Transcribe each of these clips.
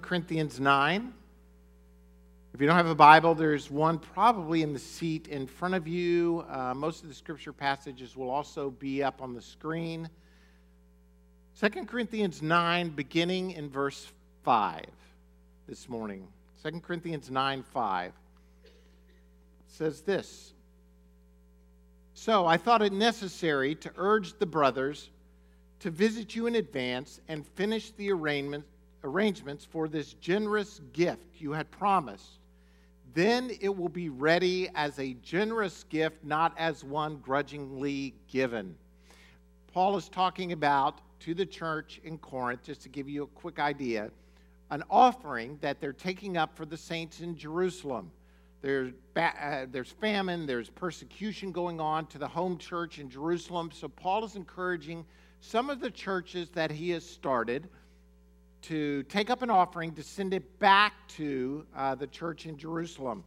Corinthians 9. If you don't have a Bible, there's one probably in the seat in front of you. Uh, most of the scripture passages will also be up on the screen. 2 Corinthians 9, beginning in verse 5 this morning. 2 Corinthians 9 5 says this So I thought it necessary to urge the brothers to visit you in advance and finish the arrangement arrangements for this generous gift you had promised. Then it will be ready as a generous gift, not as one grudgingly given. Paul is talking about to the church in Corinth, just to give you a quick idea, an offering that they're taking up for the saints in Jerusalem. There's, uh, there's famine, there's persecution going on to the home church in Jerusalem. So Paul is encouraging some of the churches that he has started to take up an offering to send it back to uh, the church in Jerusalem.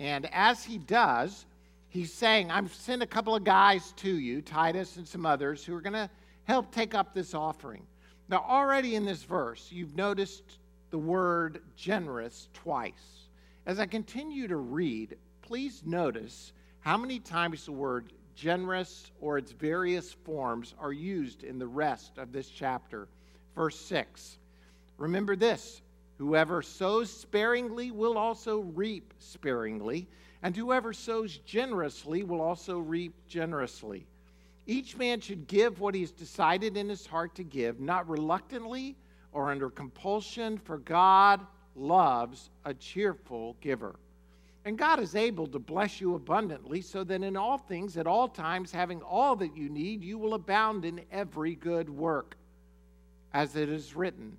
And as he does, he's saying, I've sent a couple of guys to you, Titus and some others, who are going to help take up this offering. Now, already in this verse, you've noticed the word generous twice. As I continue to read, please notice how many times the word generous or its various forms are used in the rest of this chapter. Verse 6 Remember this whoever sows sparingly will also reap sparingly, and whoever sows generously will also reap generously. Each man should give what he has decided in his heart to give, not reluctantly or under compulsion, for God loves a cheerful giver. And God is able to bless you abundantly, so that in all things, at all times, having all that you need, you will abound in every good work. As it is written,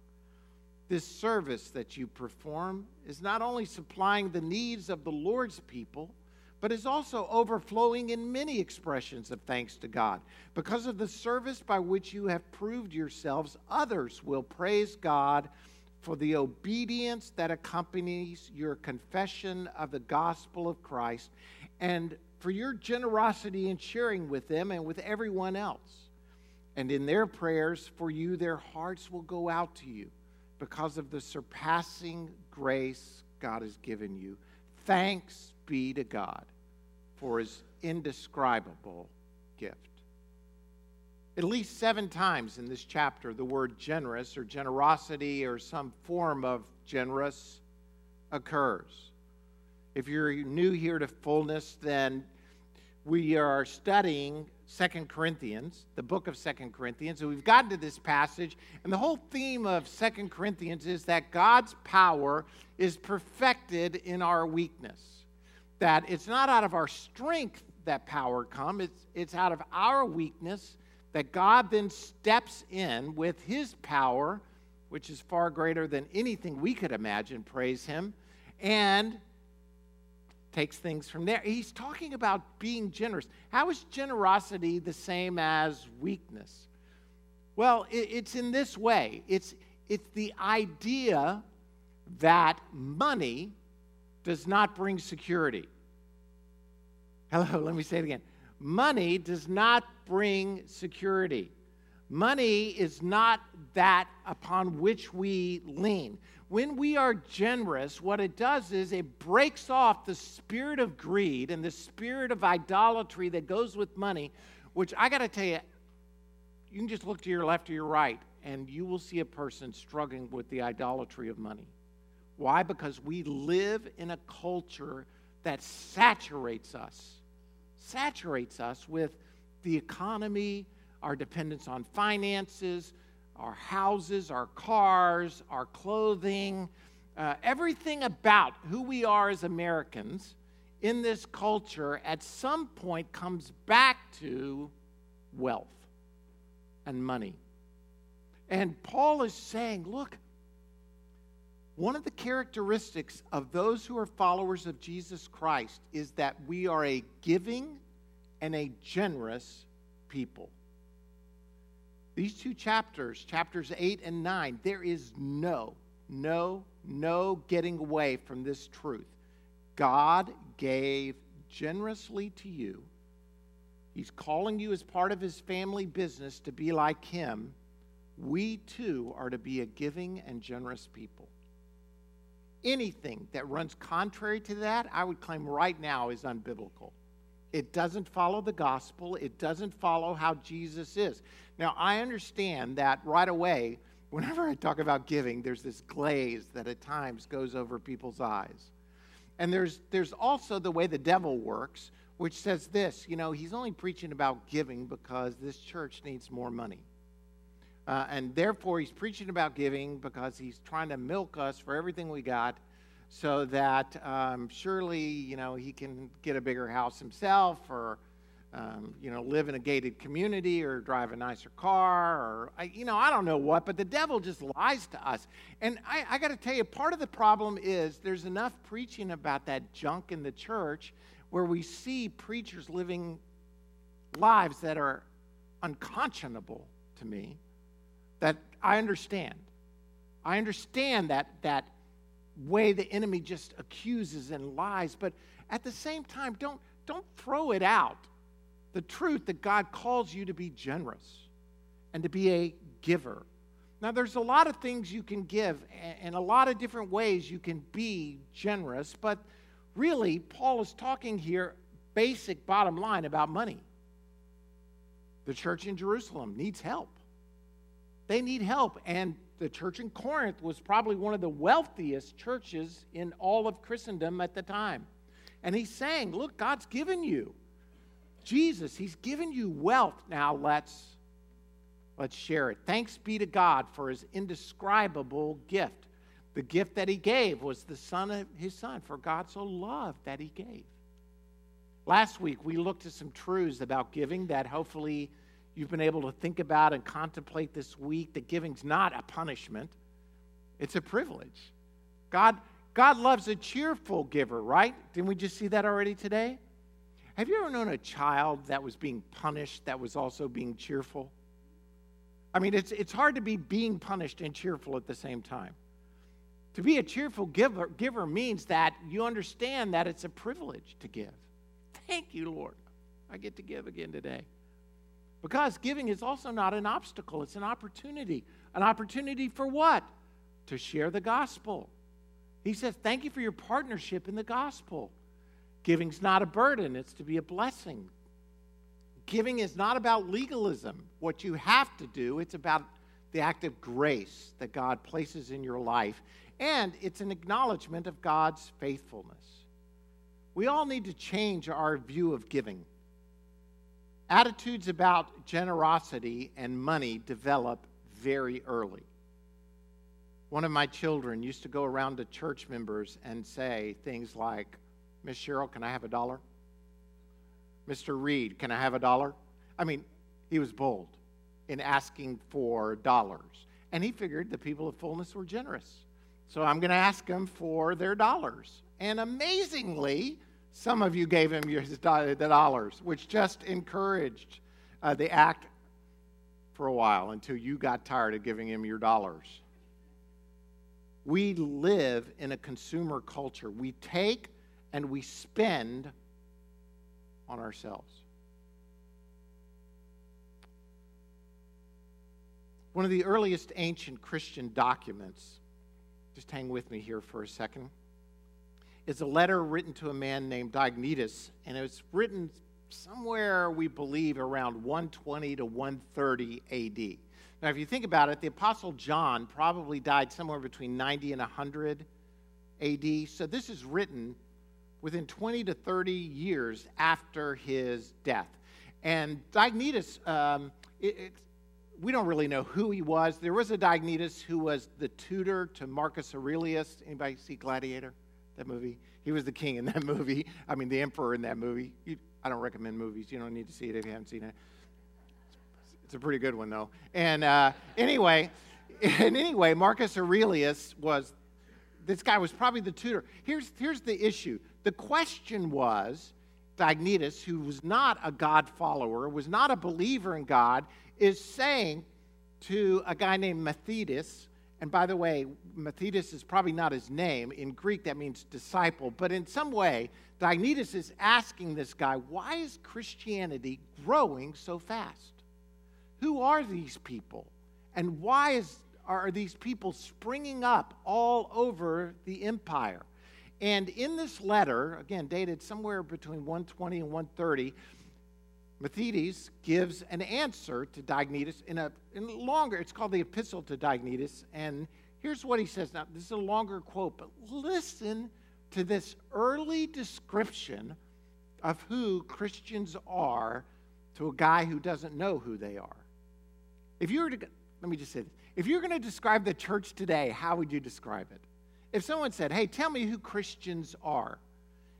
This service that you perform is not only supplying the needs of the Lord's people, but is also overflowing in many expressions of thanks to God. Because of the service by which you have proved yourselves, others will praise God for the obedience that accompanies your confession of the gospel of Christ and for your generosity in sharing with them and with everyone else. And in their prayers for you, their hearts will go out to you because of the surpassing grace God has given you. Thanks be to God for his indescribable gift. At least seven times in this chapter, the word generous or generosity or some form of generous occurs. If you're new here to fullness, then we are studying Second Corinthians, the book of Second Corinthians. And we've gotten to this passage, and the whole theme of Second Corinthians is that God's power is perfected in our weakness. That it's not out of our strength that power comes, it's, it's out of our weakness that God then steps in with his power, which is far greater than anything we could imagine, praise him, and takes things from there. He's talking about being generous. How is generosity the same as weakness? Well, it's in this way it's, it's the idea that money does not bring security. Hello, let me say it again. Money does not bring security. Money is not that upon which we lean when we are generous, what it does is it breaks off the spirit of greed and the spirit of idolatry that goes with money, which I got to tell you, you can just look to your left or your right, and you will see a person struggling with the idolatry of money. Why? Because we live in a culture that saturates us, saturates us with the economy, our dependence on finances, our houses, our cars, our clothing, uh, everything about who we are as Americans in this culture at some point comes back to wealth and money. And Paul is saying, look, One of the characteristics of those who are followers of Jesus Christ is that we are a giving and a generous people. These two chapters, chapters 8 and 9, there is no, no, no getting away from this truth. God gave generously to you. He's calling you as part of his family business to be like him. We too are to be a giving and generous people. Anything that runs contrary to that, I would claim right now is unbiblical. It doesn't follow the gospel, it doesn't follow how Jesus is. Now, I understand that right away, whenever I talk about giving, there's this glaze that at times goes over people's eyes. And there's, there's also the way the devil works, which says this you know, he's only preaching about giving because this church needs more money. Uh, and therefore, he's preaching about giving because he's trying to milk us for everything we got so that um, surely, you know, he can get a bigger house himself or, um, you know, live in a gated community or drive a nicer car or, you know, I don't know what, but the devil just lies to us. And I, I got to tell you, part of the problem is there's enough preaching about that junk in the church where we see preachers living lives that are unconscionable to me that I understand. I understand that, that way the enemy just accuses and lies, but at the same time, don't, don't throw it out. The truth that God calls you to be generous and to be a giver. Now, there's a lot of things you can give and a lot of different ways you can be generous, but really, Paul is talking here, basic bottom line, about money. The church in Jerusalem needs help. They need help. And the church in Corinth was probably one of the wealthiest churches in all of Christendom at the time. And he's saying, Look, God's given you Jesus, he's given you wealth. Now let's let's share it. Thanks be to God for his indescribable gift. The gift that he gave was the son of his son, for God so loved that he gave. Last week we looked at some truths about giving that hopefully you've been able to think about and contemplate this week that giving's not a punishment, it's a privilege. God, God loves a cheerful giver, right? Didn't we just see that already today? Have you ever known a child that was being punished that was also being cheerful? I mean, it's, it's hard to be being punished and cheerful at the same time. To be a cheerful giver, giver means that you understand that it's a privilege to give. Thank you, Lord. I get to give again today. Because giving is also not an obstacle, it's an opportunity. An opportunity for what? To share the gospel. He says, Thank you for your partnership in the gospel. Giving's not a burden, it's to be a blessing. Giving is not about legalism, what you have to do, it's about the act of grace that God places in your life, and it's an acknowledgement of God's faithfulness. We all need to change our view of giving. Attitudes about generosity and money develop very early. One of my children used to go around to church members and say things like, Miss Cheryl, can I have a dollar? Mr. Reed, can I have a dollar? I mean, he was bold in asking for dollars. And he figured the people of fullness were generous. So I'm going to ask them for their dollars. And amazingly, some of you gave him your, the dollars, which just encouraged uh, the act for a while until you got tired of giving him your dollars. We live in a consumer culture. We take and we spend on ourselves. One of the earliest ancient Christian documents, just hang with me here for a second is a letter written to a man named Diognetus, and it was written somewhere, we believe, around 120 to 130 AD. Now, if you think about it, the Apostle John probably died somewhere between 90 and 100 AD. So this is written within 20 to 30 years after his death. And Diognetus, um, it, it, we don't really know who he was. There was a Diognetus who was the tutor to Marcus Aurelius. Anybody see Gladiator? That movie. He was the king in that movie. I mean, the emperor in that movie. You, I don't recommend movies. You don't need to see it if you haven't seen it. It's a pretty good one, though. And uh, anyway, and anyway, Marcus Aurelius was this guy was probably the tutor. Here's, here's the issue the question was Diognetus, who was not a God follower, was not a believer in God, is saying to a guy named Methodius, and by the way, Methodius is probably not his name. In Greek, that means disciple. But in some way, Diognetus is asking this guy, why is Christianity growing so fast? Who are these people? And why is, are these people springing up all over the empire? And in this letter, again, dated somewhere between 120 and 130, Methodius gives an answer to Diognetus in a, in longer, it's called the Epistle to Diognetus. And here's what he says. Now, this is a longer quote, but listen to this early description of who Christians are to a guy who doesn't know who they are. If you were to, let me just say this. If you're going to describe the church today, how would you describe it? If someone said, hey, tell me who Christians are,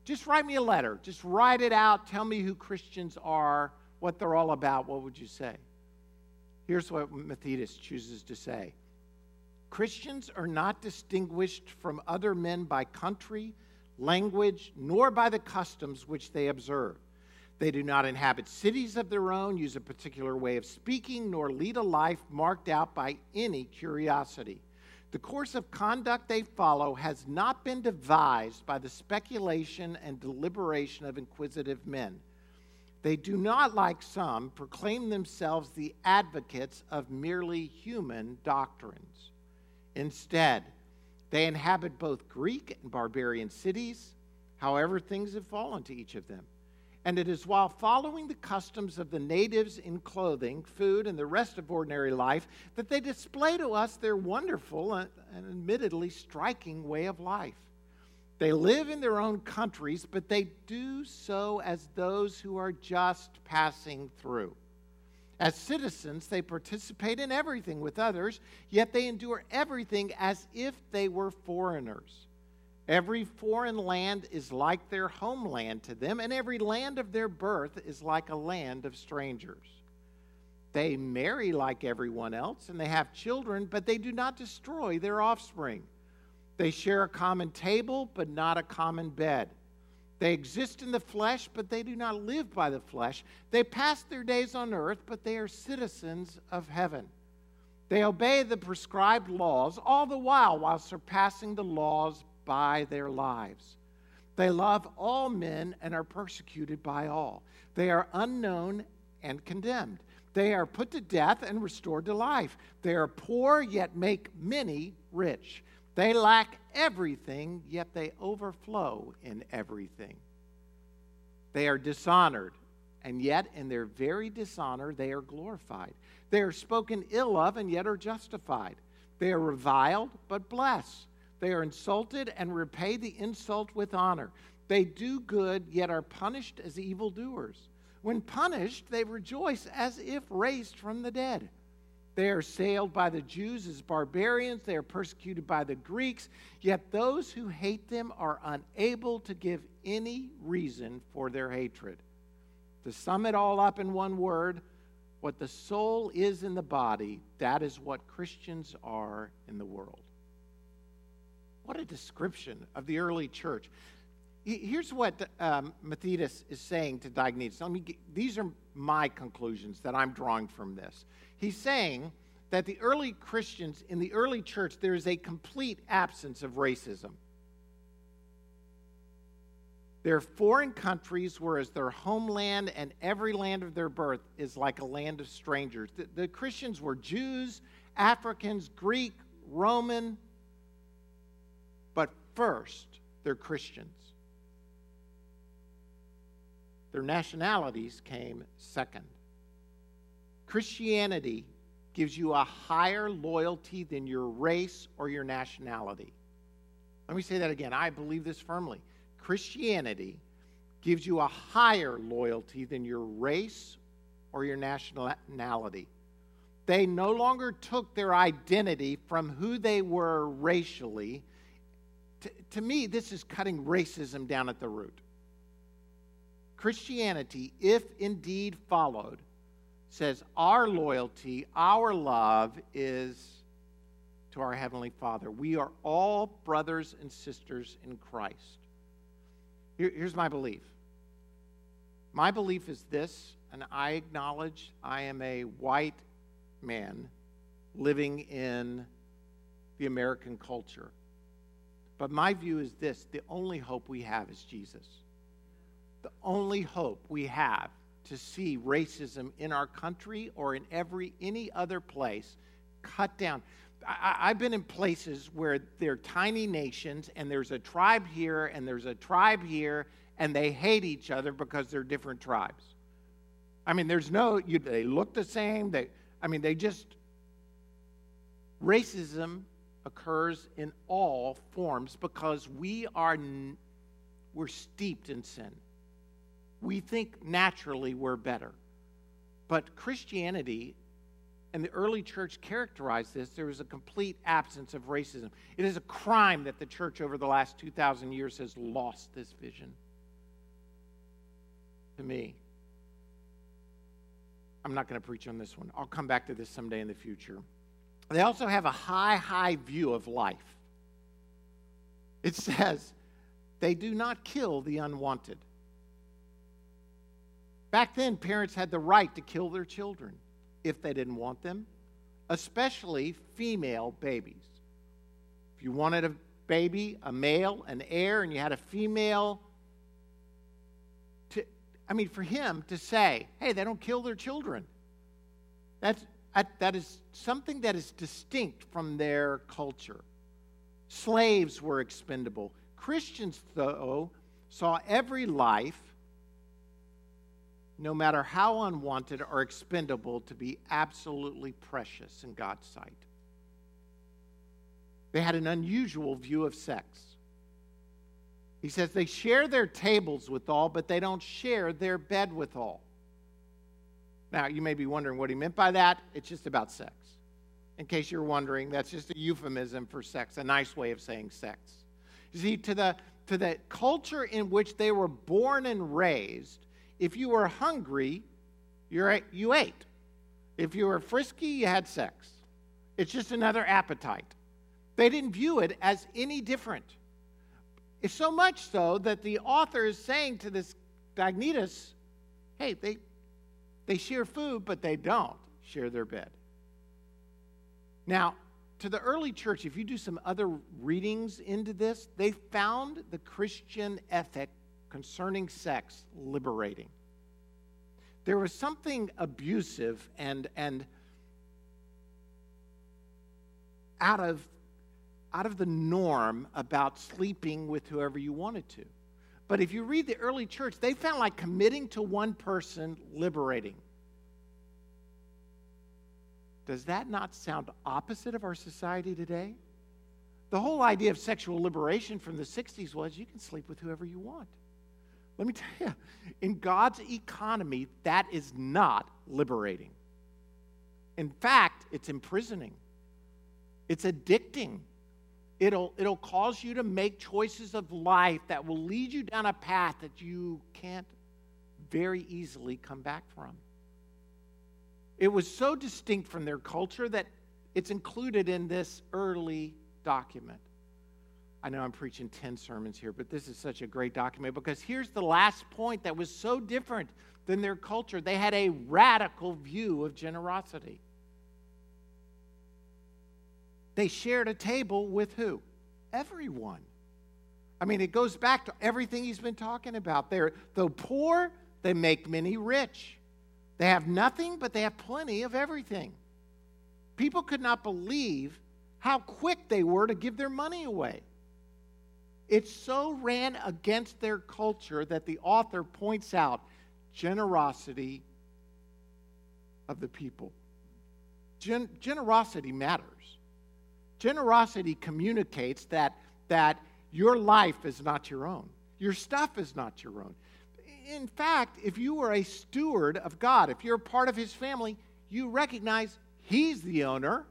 just write me a letter. Just write it out. Tell me who Christians are, what they're all about. What would you say? Here's what Methodius chooses to say Christians are not distinguished from other men by country, language, nor by the customs which they observe. They do not inhabit cities of their own, use a particular way of speaking, nor lead a life marked out by any curiosity. The course of conduct they follow has not been devised by the speculation and deliberation of inquisitive men. They do not, like some, proclaim themselves the advocates of merely human doctrines. Instead, they inhabit both Greek and barbarian cities, however, things have fallen to each of them. And it is while following the customs of the natives in clothing, food, and the rest of ordinary life that they display to us their wonderful and, admittedly striking way of life. They live in their own countries, but they do so as those who are just passing through. As citizens, they participate in everything with others, yet they endure everything as if they were foreigners. Every foreign land is like their homeland to them, and every land of their birth is like a land of strangers. They marry like everyone else, and they have children, but they do not destroy their offspring. They share a common table, but not a common bed. They exist in the flesh, but they do not live by the flesh. They pass their days on earth, but they are citizens of heaven. They obey the prescribed laws, all the while while surpassing the laws by their lives. They love all men and are persecuted by all. They are unknown and condemned. They are put to death and restored to life. They are poor, yet make many rich. They lack everything, yet they overflow in everything. They are dishonored, and yet in their very dishonor they are glorified. They are spoken ill of, and yet are justified. They are reviled, but blessed. They are insulted and repay the insult with honor. They do good, yet are punished as evildoers. When punished, they rejoice as if raised from the dead. They are assailed by the Jews as barbarians. They are persecuted by the Greeks. Yet those who hate them are unable to give any reason for their hatred. To sum it all up in one word, what the soul is in the body, that is what Christians are in the world. What a description of the early church. Here's what um, is saying to Diognetus. Let me get, these are my conclusions that I'm drawing from this. He's saying that the early Christians in the early church, there is a complete absence of racism. They're foreign countries, whereas their homeland and every land of their birth is like a land of strangers. The, the Christians were Jews, Africans, Greek, Roman, first, they're Christians. Their nationalities came second. Christianity gives you a higher loyalty than your race or your nationality. Let me say that again. I believe this firmly. Christianity gives you a higher loyalty than your race or your nationality. They no longer took their identity from who they were racially to, me, this is cutting racism down at the root. Christianity, if indeed followed, says our loyalty, our love is to our Heavenly Father. We are all brothers and sisters in Christ. Here, here's my belief my belief is this, and I acknowledge I am a white man living in the American culture. But my view is this the only hope we have is Jesus. The only hope we have to see racism in our country or in every any other place cut down. I, have been in places where they're tiny nations and there's a tribe here and there's a tribe here and they hate each other because they're different tribes. I mean, there's no, you, they look the same. They, I mean, they just, racism occurs in all forms because we are, we're steeped in sin. We think naturally we're better. But Christianity and the early church characterized this. There was a complete absence of racism. It is a crime that the church over the last 2,000 years has lost this vision. To me, I'm not going to preach on this one. I'll come back to this someday in the future. They also have a high, high view of life. It says, they do not kill the unwanted. Back then, parents had the right to kill their children if they didn't want them, especially female babies. If you wanted a baby, a male, an heir, and you had a female, to, I mean, for him to say, hey, they don't kill their children, that's, that is something that is distinct from their culture. Slaves were expendable. Christians, though, saw every life no matter how unwanted or expendable, to be absolutely precious in God's sight. They had an unusual view of sex. He says they share their tables with all, but they don't share their bed with all. Now, you may be wondering what he meant by that. It's just about sex. In case you're wondering, that's just a euphemism for sex, a nice way of saying sex. You see, to the, to the culture in which they were born and raised, if you were hungry, you're, you ate. If you were frisky, you had sex. It's just another appetite. They didn't view it as any different. It's so much so that the author is saying to this Diognetus, hey, they, they share food, but they don't share their bed. Now, to the early church, if you do some other readings into this, they found the Christian ethic concerning sex liberating. There was something abusive and, and out, of, out of the norm about sleeping with whoever you wanted to. But if you read the early church, they found like committing to one person liberating. Does that not sound opposite of our society today? The whole idea of sexual liberation from the 60s was you can sleep with whoever you want. Let me tell you, in God's economy, that is not liberating. In fact, it's imprisoning, it's addicting. It'll, it'll cause you to make choices of life that will lead you down a path that you can't very easily come back from. It was so distinct from their culture that it's included in this early document. I know I'm preaching 10 sermons here, but this is such a great document because here's the last point that was so different than their culture. They had a radical view of generosity. They shared a table with who? Everyone. I mean, it goes back to everything he's been talking about. They're, though poor, they make many rich. They have nothing, but they have plenty of everything. People could not believe how quick they were to give their money away. It so ran against their culture that the author points out generosity of the people. Gen- generosity matters. Generosity communicates that, that your life is not your own, your stuff is not your own. In fact, if you are a steward of God, if you're a part of His family, you recognize He's the owner,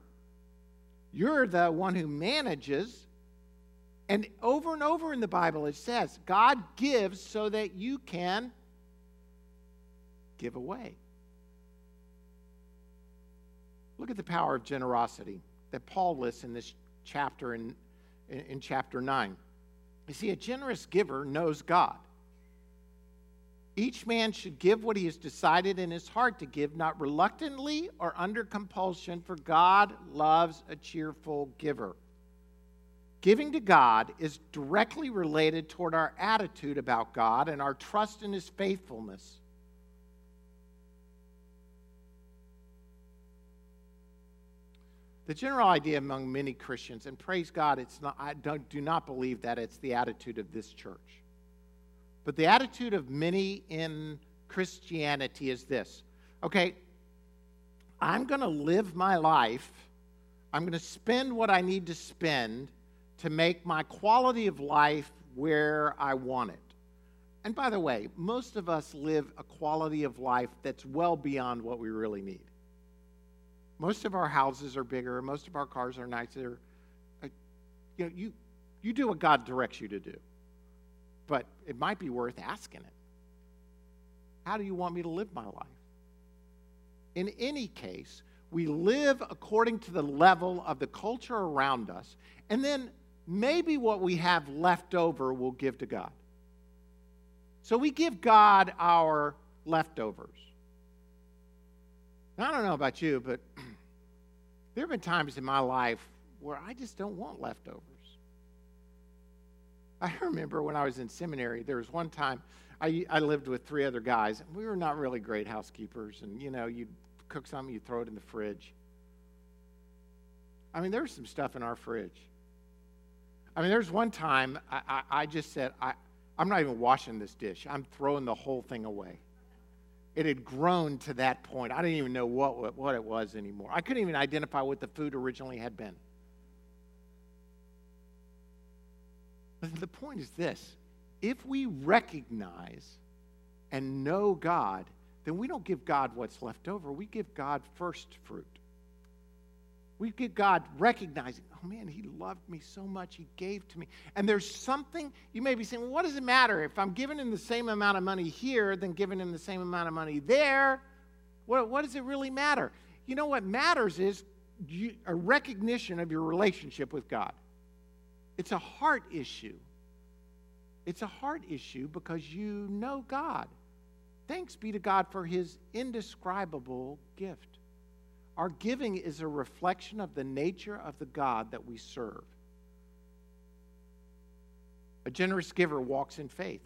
you're the one who manages, and over and over in the Bible, it says God gives so that you can give away. Look at the power of generosity. That Paul lists in this chapter in, in, in chapter 9. You see, a generous giver knows God. Each man should give what he has decided in his heart to give, not reluctantly or under compulsion, for God loves a cheerful giver. Giving to God is directly related toward our attitude about God and our trust in his faithfulness. The general idea among many Christians, and praise God, it's not, I don't, do not believe that it's the attitude of this church. But the attitude of many in Christianity is this okay, I'm going to live my life, I'm going to spend what I need to spend to make my quality of life where I want it. And by the way, most of us live a quality of life that's well beyond what we really need. Most of our houses are bigger, most of our cars are nicer. You know, you, you do what God directs you to do. But it might be worth asking it. How do you want me to live my life? In any case, we live according to the level of the culture around us, and then maybe what we have left over we'll give to God. So we give God our leftovers. Now, I don't know about you, but there have been times in my life where I just don't want leftovers. I remember when I was in seminary, there was one time I, I lived with three other guys, and we were not really great housekeepers. And, you know, you'd cook something, you'd throw it in the fridge. I mean, there was some stuff in our fridge. I mean, there's one time I, I, I just said, I, I'm not even washing this dish. I'm throwing the whole thing away. It had grown to that point. I didn't even know what, what it was anymore. I couldn't even identify what the food originally had been. But the point is this if we recognize and know God, then we don't give God what's left over. We give God first fruit. We get God recognizing, oh man, He loved me so much, He gave to me. And there's something, you may be saying, well, what does it matter if I'm giving Him the same amount of money here than giving Him the same amount of money there? What, what does it really matter? You know what matters is you, a recognition of your relationship with God. It's a heart issue. It's a heart issue because you know God. Thanks be to God for his indescribable gift. Our giving is a reflection of the nature of the God that we serve. A generous giver walks in faith.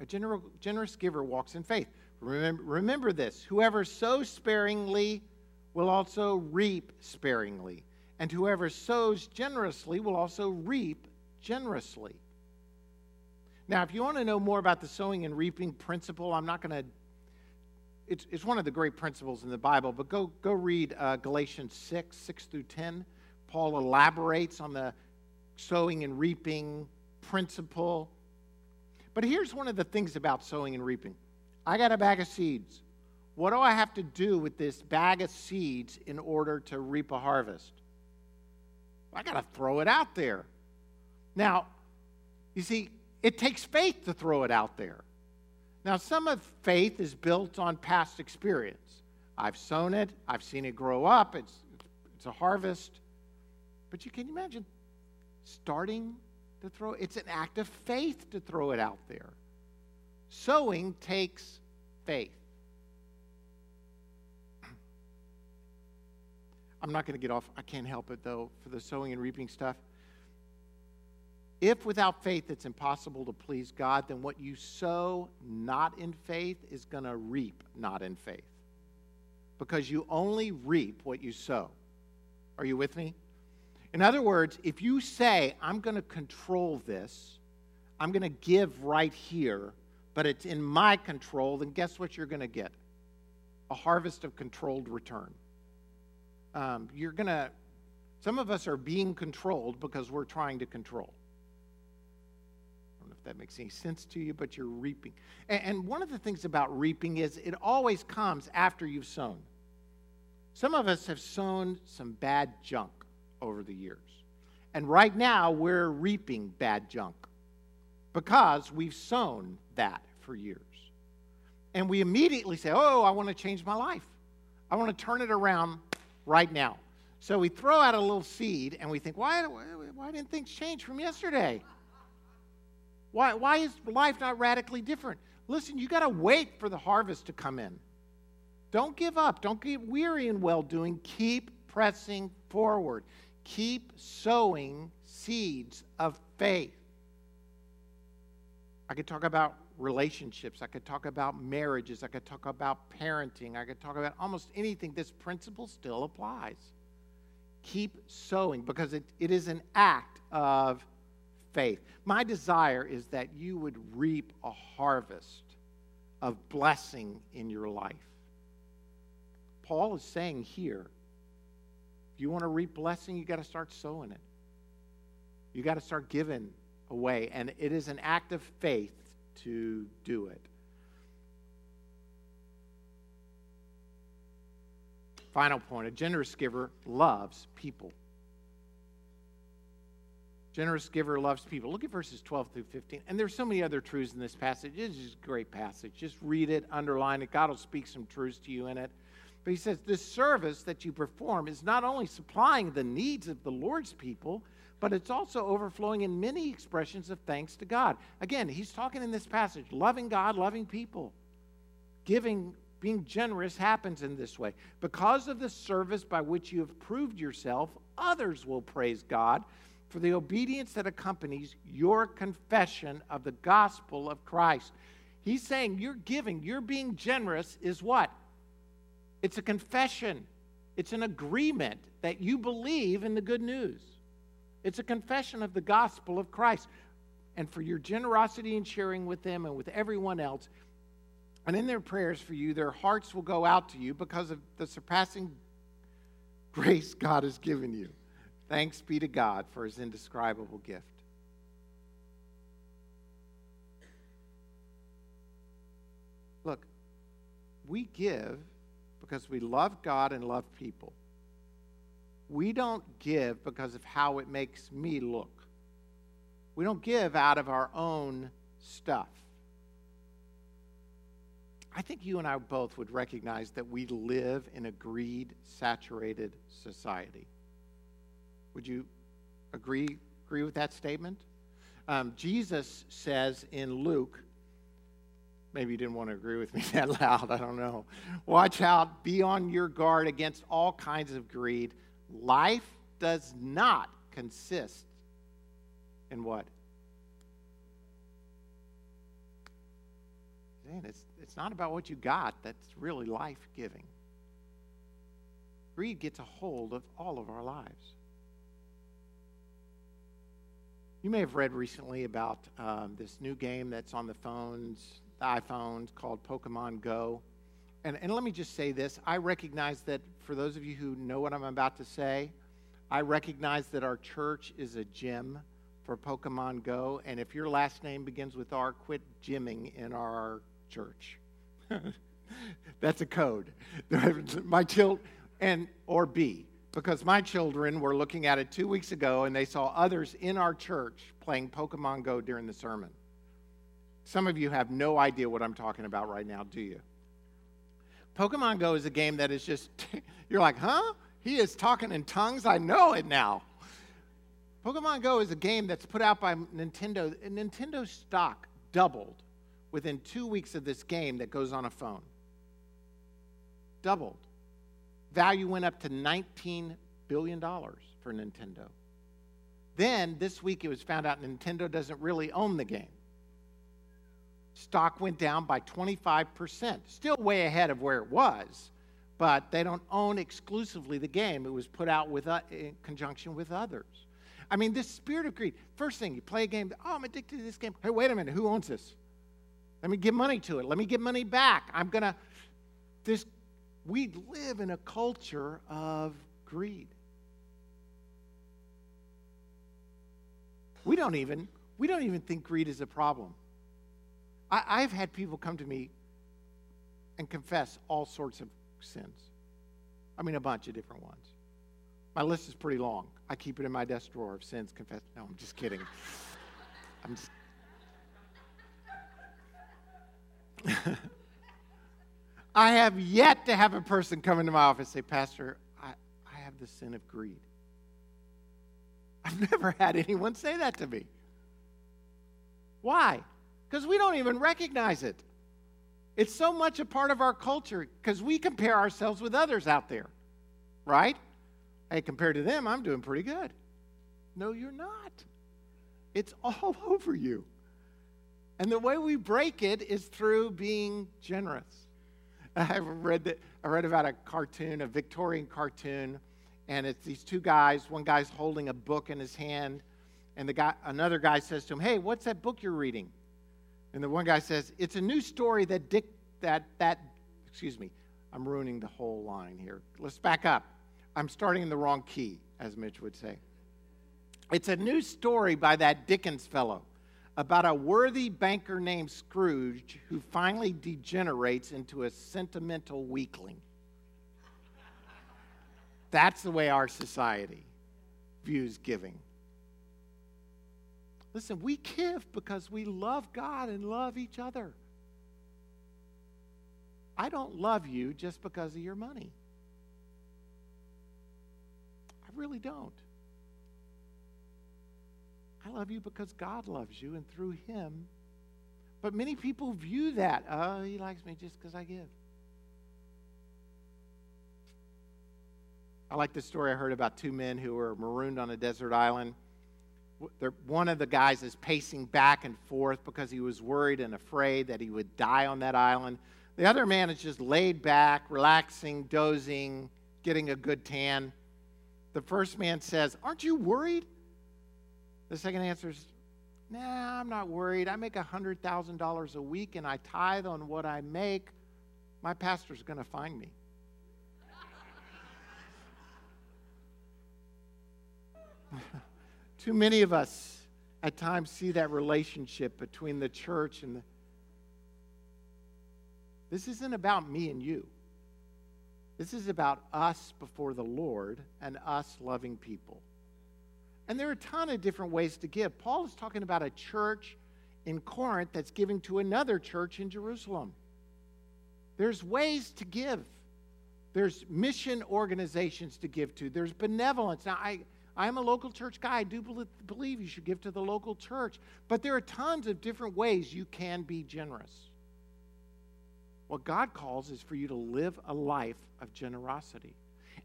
A general, generous giver walks in faith. Remember, remember this whoever sows sparingly will also reap sparingly, and whoever sows generously will also reap generously. Now, if you want to know more about the sowing and reaping principle, I'm not going to. It's, it's one of the great principles in the Bible, but go, go read uh, Galatians 6, 6 through 10. Paul elaborates on the sowing and reaping principle. But here's one of the things about sowing and reaping I got a bag of seeds. What do I have to do with this bag of seeds in order to reap a harvest? I got to throw it out there. Now, you see, it takes faith to throw it out there. Now, some of faith is built on past experience. I've sown it, I've seen it grow up, it's, it's a harvest. But you can imagine starting to throw it's an act of faith to throw it out there. Sowing takes faith. I'm not going to get off, I can't help it though, for the sowing and reaping stuff. If without faith it's impossible to please God, then what you sow not in faith is going to reap not in faith. Because you only reap what you sow. Are you with me? In other words, if you say, I'm going to control this, I'm going to give right here, but it's in my control, then guess what you're going to get? A harvest of controlled return. Um, you're going to, some of us are being controlled because we're trying to control if that makes any sense to you, but you're reaping. And, and one of the things about reaping is it always comes after you've sown. Some of us have sown some bad junk over the years. And right now, we're reaping bad junk because we've sown that for years. And we immediately say, Oh, I want to change my life. I want to turn it around right now. So we throw out a little seed and we think, why, why didn't things change from yesterday? Why, why is life not radically different? Listen, you got to wait for the harvest to come in. Don't give up. Don't get weary in well doing. Keep pressing forward. Keep sowing seeds of faith. I could talk about relationships. I could talk about marriages. I could talk about parenting. I could talk about almost anything. This principle still applies. Keep sowing because it, it is an act of faith. My desire is that you would reap a harvest of blessing in your life. Paul is saying here if you want to reap blessing, you got to start sowing it. You got to start giving away. And it is an act of faith to do it. Final point a generous giver loves people. Generous giver loves people. Look at verses 12 through 15. And there's so many other truths in this passage. It's just a great passage. Just read it, underline it. God will speak some truths to you in it. But he says, This service that you perform is not only supplying the needs of the Lord's people, but it's also overflowing in many expressions of thanks to God. Again, he's talking in this passage loving God, loving people. Giving, being generous happens in this way. Because of the service by which you have proved yourself, others will praise God for the obedience that accompanies your confession of the gospel of Christ. He's saying your giving, your being generous is what? It's a confession, it's an agreement that you believe in the good news. It's a confession of the gospel of Christ. And for your generosity in sharing with them and with everyone else, and in their prayers for you, their hearts will go out to you because of the surpassing grace God has given you. Thanks be to God for his indescribable gift. Look, we give because we love God and love people. We don't give because of how it makes me look. We don't give out of our own stuff. I think you and I both would recognize that we live in a greed saturated society. Would you agree, agree with that statement? Um, Jesus says in Luke, maybe you didn't want to agree with me that loud, I don't know. Watch out, be on your guard against all kinds of greed. Life does not consist in what? Man, it's, it's not about what you got that's really life giving. Greed gets a hold of all of our lives. You may have read recently about um, this new game that's on the phones, the iPhones, called Pokemon Go and, and let me just say this I recognize that for those of you who know what I'm about to say, I recognize that our church is a gym for Pokemon Go. And if your last name begins with R, quit gymming in our church. That's a code. my children, and or B, because my children were looking at it two weeks ago and they saw others in our church playing Pokemon Go during the sermon. Some of you have no idea what I'm talking about right now, do you? Pokemon Go is a game that is just, you're like, huh? He is talking in tongues? I know it now. Pokemon Go is a game that's put out by Nintendo. Nintendo stock doubled within two weeks of this game that goes on a phone. Doubled. Value went up to $19 billion for Nintendo. Then this week it was found out Nintendo doesn't really own the game stock went down by 25%. Still way ahead of where it was, but they don't own exclusively the game. It was put out with, uh, in conjunction with others. I mean, this spirit of greed. First thing, you play a game, oh, I'm addicted to this game. Hey, wait a minute, who owns this? Let me give money to it. Let me give money back. I'm going to. This, we live in a culture of greed. We don't even we don't even think greed is a problem. I, have had people come to me and confess all sorts of sins. I mean, a bunch of different ones. My list is pretty long. I keep it in my desk drawer of sins confessed. No, I'm just kidding. I'm just. I have yet to have a person come into my office and say, Pastor, I, I have the sin of greed. I've never had anyone say that to me. Why? Because we don't even recognize it. It's so much a part of our culture because we compare ourselves with others out there, right? Hey, compared to them, I'm doing pretty good. No, you're not. It's all over you. And the way we break it is through being generous. I read that I read about a cartoon, a Victorian cartoon, and it's these two guys. One guy's holding a book in his hand, and the guy, another guy says to him, "Hey, what's that book you're reading?" And the one guy says, "It's a new story that Dick that that excuse me, I'm ruining the whole line here. Let's back up. I'm starting in the wrong key, as Mitch would say. It's a new story by that Dickens fellow about a worthy banker named Scrooge who finally degenerates into a sentimental weakling. That's the way our society views giving. Listen, we give because we love God and love each other. I don't love you just because of your money. I really don't. I love you because God loves you and through Him. But many people view that, oh, He likes me just because I give. I like the story I heard about two men who were marooned on a desert island. One of the guys is pacing back and forth because he was worried and afraid that he would die on that island. The other man is just laid back, relaxing, dozing, getting a good tan. The first man says, Aren't you worried? The second answer is, Nah, I'm not worried. I make $100,000 a week and I tithe on what I make. My pastor's going to find me. Too many of us at times see that relationship between the church and the. This isn't about me and you. This is about us before the Lord and us loving people. And there are a ton of different ways to give. Paul is talking about a church in Corinth that's giving to another church in Jerusalem. There's ways to give. There's mission organizations to give to. There's benevolence. Now, I, I'm a local church guy. I do believe you should give to the local church. But there are tons of different ways you can be generous. What God calls is for you to live a life of generosity.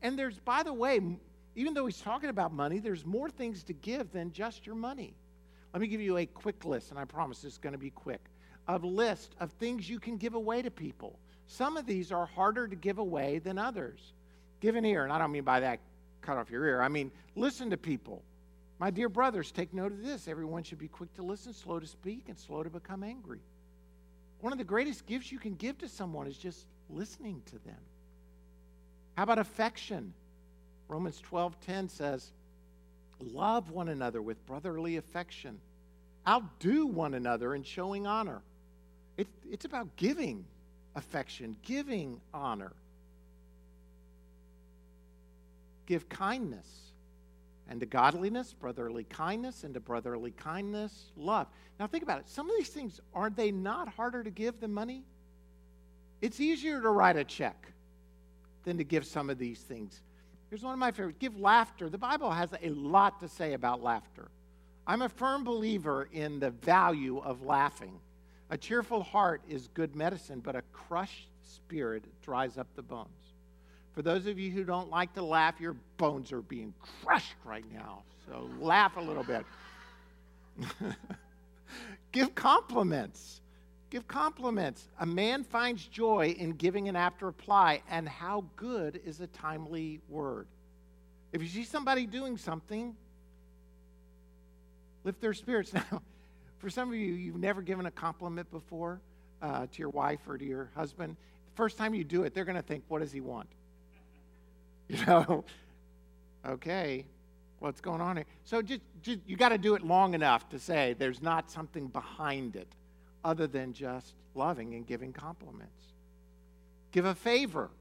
And there's, by the way, even though he's talking about money, there's more things to give than just your money. Let me give you a quick list, and I promise it's going to be quick, of list of things you can give away to people. Some of these are harder to give away than others. Give an ear, and I don't mean by that cut off your ear. I mean, listen to people. My dear brothers, take note of this. Everyone should be quick to listen, slow to speak, and slow to become angry. One of the greatest gifts you can give to someone is just listening to them. How about affection? Romans 12:10 says, "Love one another with brotherly affection. Outdo one another in showing honor." It, it's about giving affection, giving honor give kindness, and to godliness, brotherly kindness, and to brotherly kindness, love. Now think about it. Some of these things, aren't they not harder to give than money? It's easier to write a check than to give some of these things. Here's one of my favorites give laughter. The Bible has a lot to say about laughter. I'm a firm believer in the value of laughing. A cheerful heart is good medicine, but a crushed spirit dries up the bones. For those of you who don't like to laugh, your bones are being crushed right now. So laugh a little bit. Give compliments. Give compliments. A man finds joy in giving an apt reply, and how good is a timely word? If you see somebody doing something, lift their spirits. Now, for some of you, you've never given a compliment before uh, to your wife or to your husband. The first time you do it, they're going to think, what does he want? You know, okay, what's going on here? So just, just you got to do it long enough to say there's not something behind it other than just loving and giving compliments. Give a favor.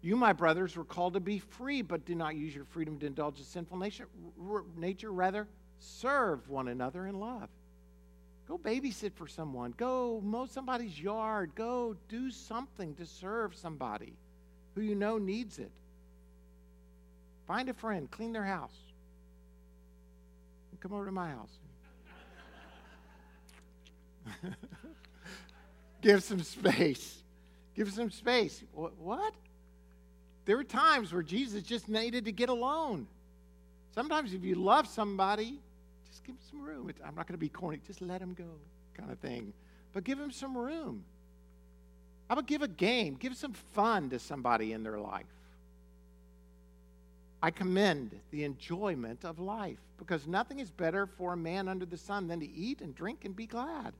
You, my brothers, were called to be free, but do not use your freedom to indulge a sinful nature. Nature, rather, serve one another in love. Go babysit for someone. Go mow somebody's yard. Go do something to serve somebody who you know needs it. Find a friend, clean their house. and Come over to my house. Give some space. Give some space. What? There were times where Jesus just needed to get alone. Sometimes, if you love somebody, just give them some room. I'm not going to be corny. Just let them go, kind of thing. But give them some room. How about give a game? Give some fun to somebody in their life. I commend the enjoyment of life because nothing is better for a man under the sun than to eat and drink and be glad.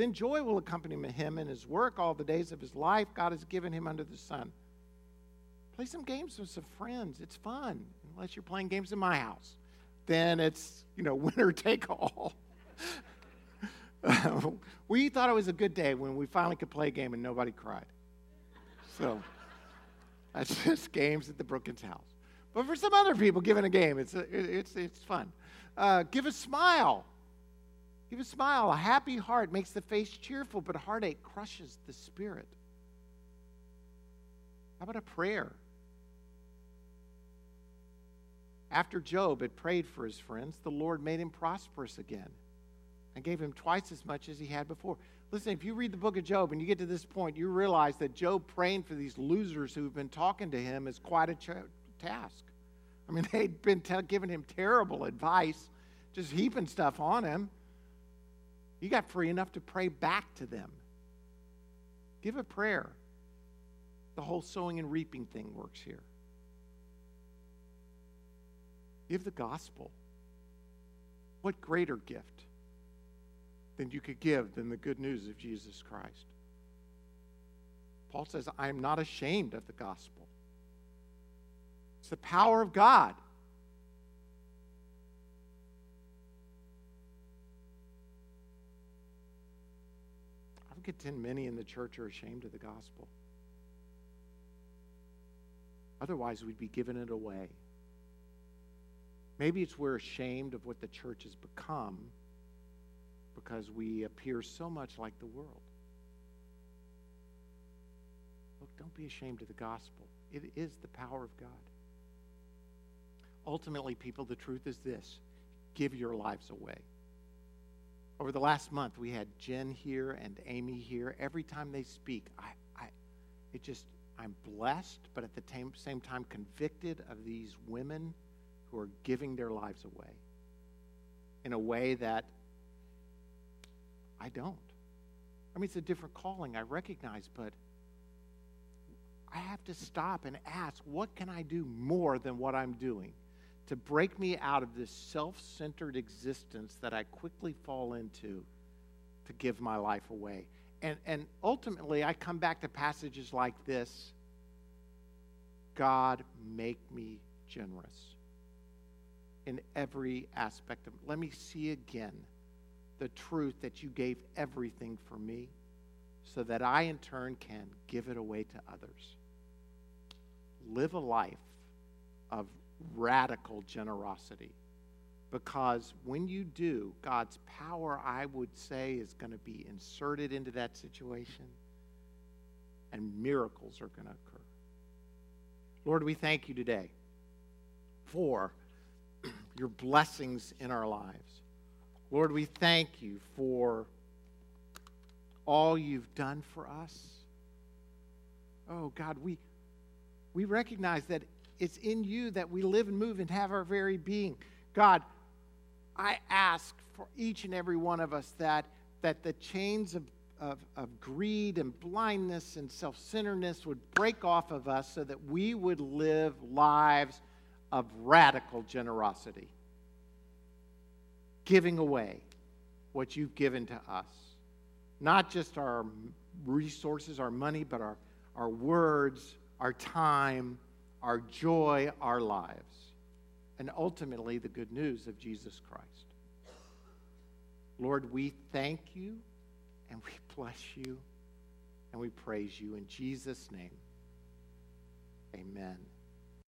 Then joy will accompany him in his work all the days of his life God has given him under the sun. Play some games with some friends. It's fun, unless you're playing games in my house. Then it's, you know, winner take all. we thought it was a good day when we finally could play a game and nobody cried. So that's just games at the Brookins house. But for some other people, giving a game, it's, it's, it's fun. Uh, give a smile. Give a smile. A happy heart makes the face cheerful, but heartache crushes the spirit. How about a prayer? After Job had prayed for his friends, the Lord made him prosperous again and gave him twice as much as he had before. Listen, if you read the book of Job and you get to this point, you realize that Job praying for these losers who've been talking to him is quite a ch- task. I mean, they'd been t- giving him terrible advice, just heaping stuff on him. You got free enough to pray back to them. Give a prayer. The whole sowing and reaping thing works here. Give the gospel. What greater gift than you could give than the good news of Jesus Christ? Paul says, I am not ashamed of the gospel. It's the power of God. Contend many in the church are ashamed of the gospel. Otherwise, we'd be giving it away. Maybe it's we're ashamed of what the church has become because we appear so much like the world. Look, don't be ashamed of the gospel. It is the power of God. Ultimately, people, the truth is this give your lives away. Over the last month, we had Jen here and Amy here. Every time they speak, I, I, it just, I'm blessed, but at the same, same time convicted of these women who are giving their lives away in a way that I don't. I mean, it's a different calling, I recognize, but I have to stop and ask, what can I do more than what I'm doing? To break me out of this self centered existence that I quickly fall into to give my life away. And, and ultimately, I come back to passages like this God, make me generous in every aspect of Let me see again the truth that you gave everything for me so that I, in turn, can give it away to others. Live a life of radical generosity. Because when you do, God's power, I would say, is going to be inserted into that situation, and miracles are going to occur. Lord, we thank you today for your blessings in our lives. Lord, we thank you for all you've done for us. Oh, God, we, we recognize that it's in you that we live and move and have our very being. God, I ask for each and every one of us that, that the chains of, of, of greed and blindness and self centeredness would break off of us so that we would live lives of radical generosity, giving away what you've given to us. Not just our resources, our money, but our, our words, our time, our joy, our lives, and ultimately the good news of Jesus Christ. Lord, we thank you and we bless you and we praise you in Jesus' name. Amen.